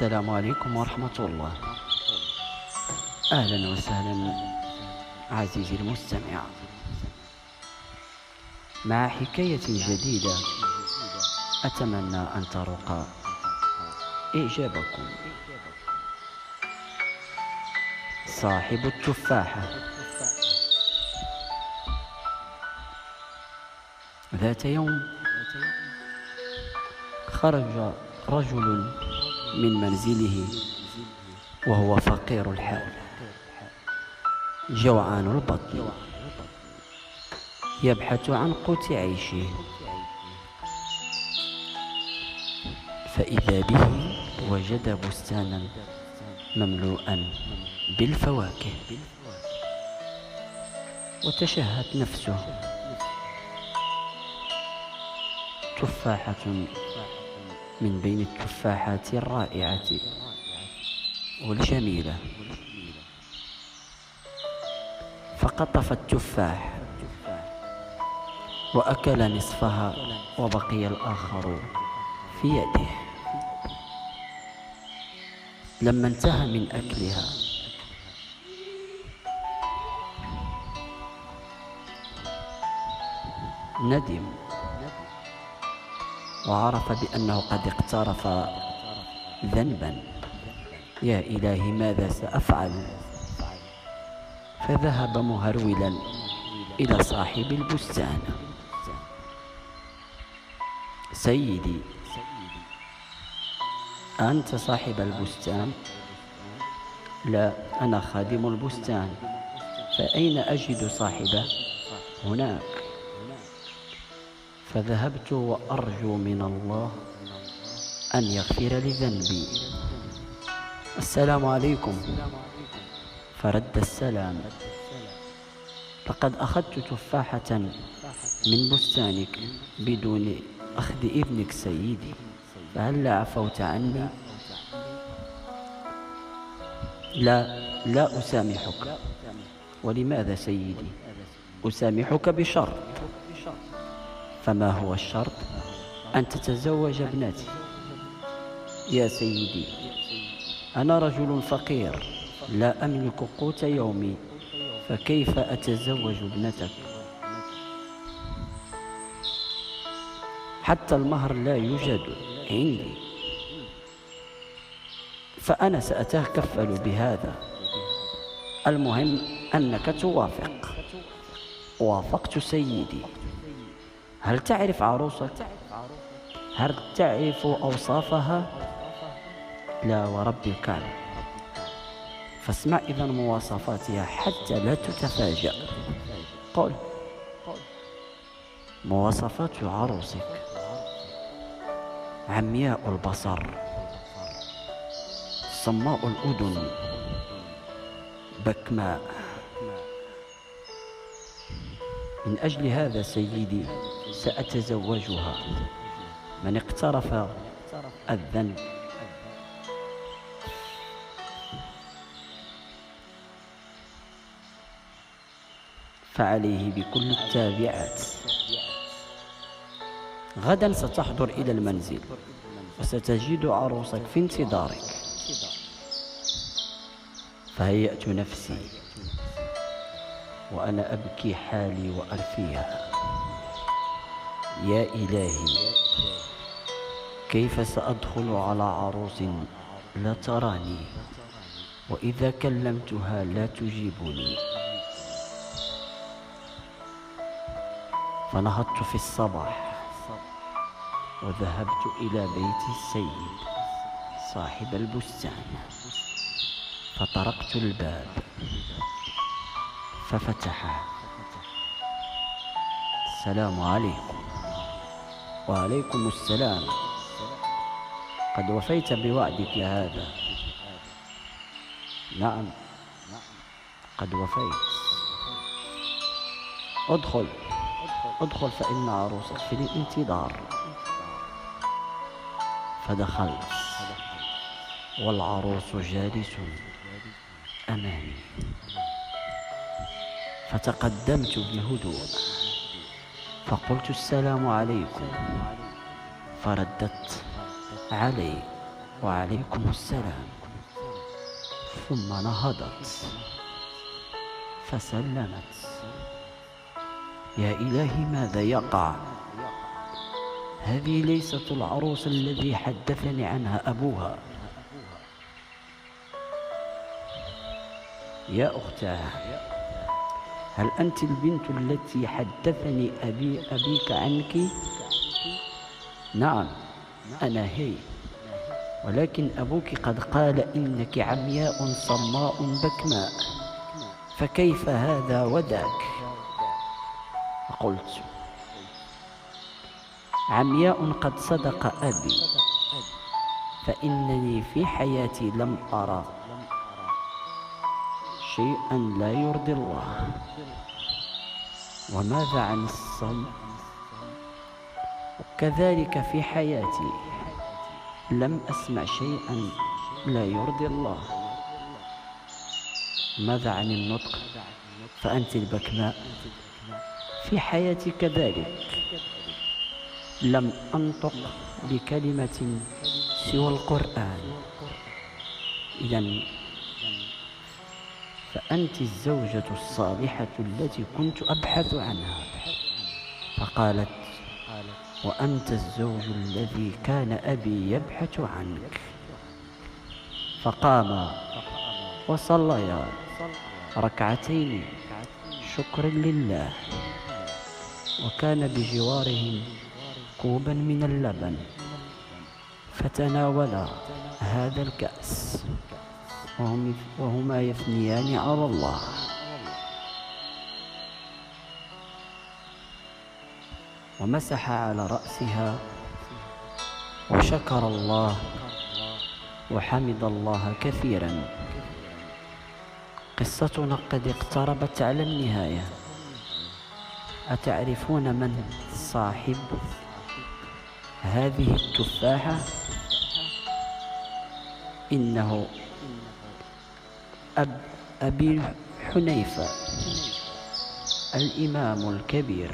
السلام عليكم ورحمة الله. أهلا وسهلا عزيزي المستمع. مع حكاية جديدة أتمنى أن تروق إعجابكم. صاحب التفاحة. ذات يوم خرج رجل من منزله وهو فقير الحال. جوعان البطن. يبحث عن قوت عيشه. فإذا به وجد بستانا مملوءا بالفواكه. وتشهت نفسه. تفاحة من بين التفاحات الرائعة. والجميلة. فقطف التفاح. وأكل نصفها وبقي الآخر في يده. لما انتهى من أكلها. ندم. وعرف بأنه قد اقترف ذنبا. يا إلهي ماذا سأفعل؟ فذهب مهرولا إلى صاحب البستان. سيدي أنت صاحب البستان؟ لا أنا خادم البستان. فأين أجد صاحبه؟ هناك. فذهبت وأرجو من الله أن يغفر لي ذنبي. السلام عليكم. فرد السلام. لقد أخذت تفاحة من بستانك بدون أخذ ابنك سيدي فهل عفوت عني؟ لا لا أسامحك. ولماذا سيدي؟ أسامحك بشرط. فما هو الشرط؟ أن تتزوج ابنتي. يا سيدي أنا رجل فقير لا أملك قوت يومي فكيف أتزوج ابنتك؟ حتى المهر لا يوجد عندي. فأنا سأتكفل بهذا. المهم أنك توافق. وافقت سيدي. هل تعرف عروسك هل تعرف أوصافها؟ لا ورب الكعبة. فاسمع إذا مواصفاتها حتى لا تتفاجأ. قل. مواصفات عروسك. عمياء البصر. صماء الأذن. بكماء. من أجل هذا سيدي سأتزوجها. من اقترف الذنب. فعليه بكل التابعات. غدا ستحضر إلى المنزل وستجد عروسك في انتظارك. فهيأت نفسي وأنا أبكي حالي وأرفيها. يا إلهي كيف سأدخل على عروس لا تراني؟ وإذا كلمتها لا تجيبني. فنهضت في الصباح وذهبت إلى بيت السيد صاحب البستان. فطرقت الباب ففتح. السلام عليكم. وعليكم السلام. قد وفيت بوعدك هذا. نعم. قد وفيت. ادخل. ادخل فإن عروسك في الانتظار. فدخلت. والعروس جالس أمامي. فتقدمت بهدوء فقلت السلام عليكم. فردت علي وعليكم السلام. ثم نهضت. فسلمت. يا إلهي ماذا يقع؟ هذه ليست العروس الذي حدثني عنها أبوها. يا أختاه. هل أنت البنت التي حدثني أبي أبيك عنك؟ نعم أنا هي. ولكن أبوك قد قال إنك عمياء صماء بكماء. فكيف هذا وذاك فقلت عمياء قد صدق أبي فإنني في حياتي لم أرى. شيئا لا يرضي الله. وماذا عن الصم كذلك في حياتي لم أسمع شيئا لا يرضي الله. ماذا عن النطق؟ فأنت البكماء. في حياتي كذلك لم أنطق بكلمة سوى القرآن. إذا فأنت الزوجة الصالحة التي كنت أبحث عنها. فقالت وأنت الزوج الذي كان أبي يبحث عنك. فقاما وصليا ركعتين. شكرا لله. وكان بجوارهم كوبا من اللبن. فتناولا هذا الكأس. وهم وهما يثنيان على الله. ومسح على رأسها وشكر الله وحمد الله كثيرا. قصتنا قد اقتربت على النهاية. أتعرفون من صاحب هذه التفاحة؟ إنه أب أبي حنيفة الإمام الكبير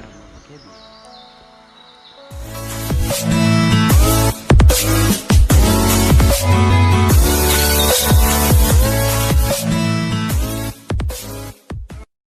We'll be right back.